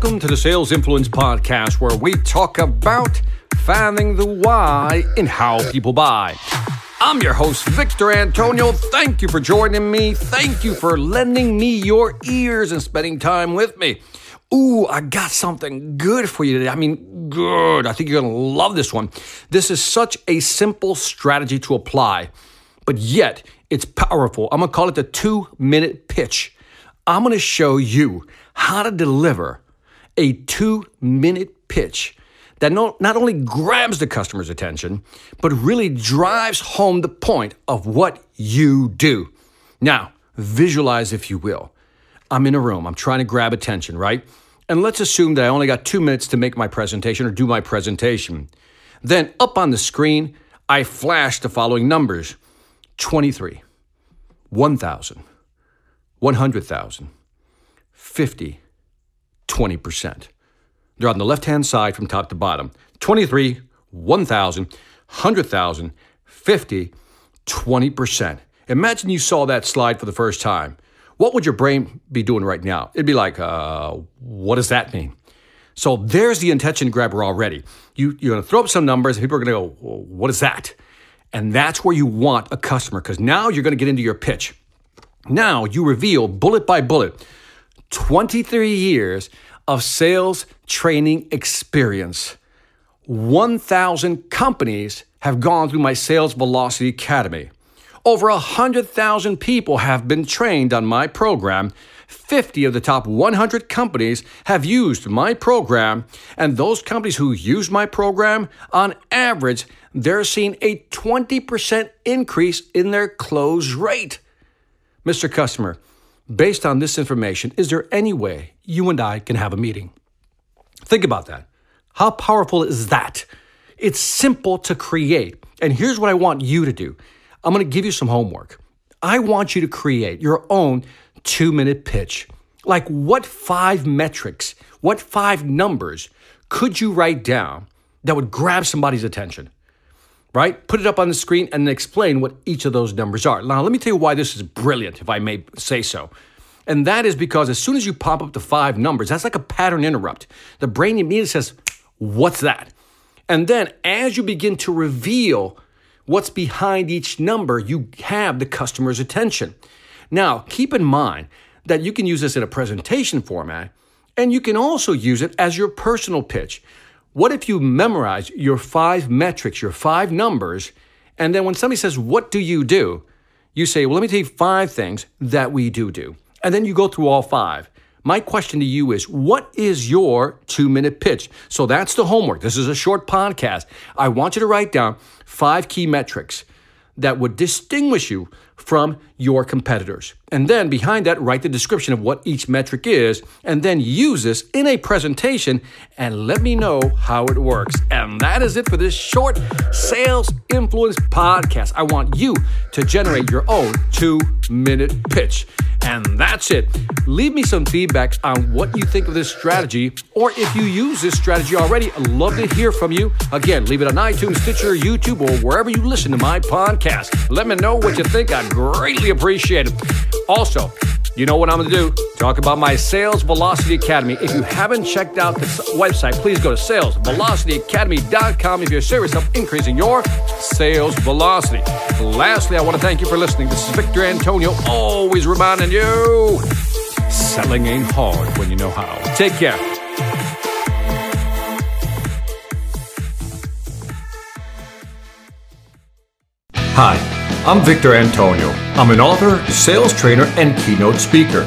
Welcome to the Sales Influence Podcast, where we talk about finding the why in how people buy. I'm your host, Victor Antonio. Thank you for joining me. Thank you for lending me your ears and spending time with me. Ooh, I got something good for you today. I mean, good. I think you're going to love this one. This is such a simple strategy to apply, but yet it's powerful. I'm going to call it the two minute pitch. I'm going to show you how to deliver a two minute pitch that not, not only grabs the customer's attention, but really drives home the point of what you do. Now, visualize, if you will. I'm in a room, I'm trying to grab attention, right? And let's assume that I only got two minutes to make my presentation or do my presentation. Then up on the screen, I flash the following numbers 23, 1,000, 100,000, 50, 20%. They're on the left hand side from top to bottom 23, 1,000, 100,000, 50, 20%. Imagine you saw that slide for the first time. What would your brain be doing right now? It'd be like, uh, what does that mean? So there's the intention grabber already. You, you're going to throw up some numbers, and people are going to go, what is that? And that's where you want a customer because now you're going to get into your pitch. Now you reveal bullet by bullet 23 years of sales training experience. 1,000 companies have gone through my Sales Velocity Academy. Over 100,000 people have been trained on my program. 50 of the top 100 companies have used my program, and those companies who use my program, on average, they're seeing a 20% increase in their close rate. Mr. Customer, based on this information, is there any way you and I can have a meeting? Think about that. How powerful is that? It's simple to create. And here's what I want you to do I'm going to give you some homework. I want you to create your own two minute pitch. Like, what five metrics, what five numbers could you write down that would grab somebody's attention? Right? Put it up on the screen and then explain what each of those numbers are. Now, let me tell you why this is brilliant, if I may say so. And that is because as soon as you pop up the five numbers, that's like a pattern interrupt. The brain immediately says, What's that? And then as you begin to reveal what's behind each number, you have the customer's attention. Now, keep in mind that you can use this in a presentation format, and you can also use it as your personal pitch. What if you memorize your five metrics, your five numbers, and then when somebody says, What do you do? you say, Well, let me tell you five things that we do do. And then you go through all five. My question to you is what is your two minute pitch? So that's the homework. This is a short podcast. I want you to write down five key metrics that would distinguish you from your competitors. And then behind that, write the description of what each metric is, and then use this in a presentation and let me know how it works. And that is it for this short sales influence podcast. I want you to generate your own two minute pitch. And that's it. Leave me some feedback on what you think of this strategy, or if you use this strategy already, I'd love to hear from you. Again, leave it on iTunes, Stitcher, YouTube, or wherever you listen to my podcast. Let me know what you think. I'd greatly appreciate it. Also, you know what I'm going to do? Talk about my Sales Velocity Academy. If you haven't checked out the website, please go to salesvelocityacademy.com if you're serious about increasing your sales velocity. Lastly, I want to thank you for listening. This is Victor Antonio, always reminding you selling ain't hard when you know how. Take care. Hi. I'm Victor Antonio. I'm an author, sales trainer, and keynote speaker.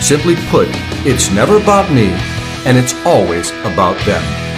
Simply put, it's never about me, and it's always about them.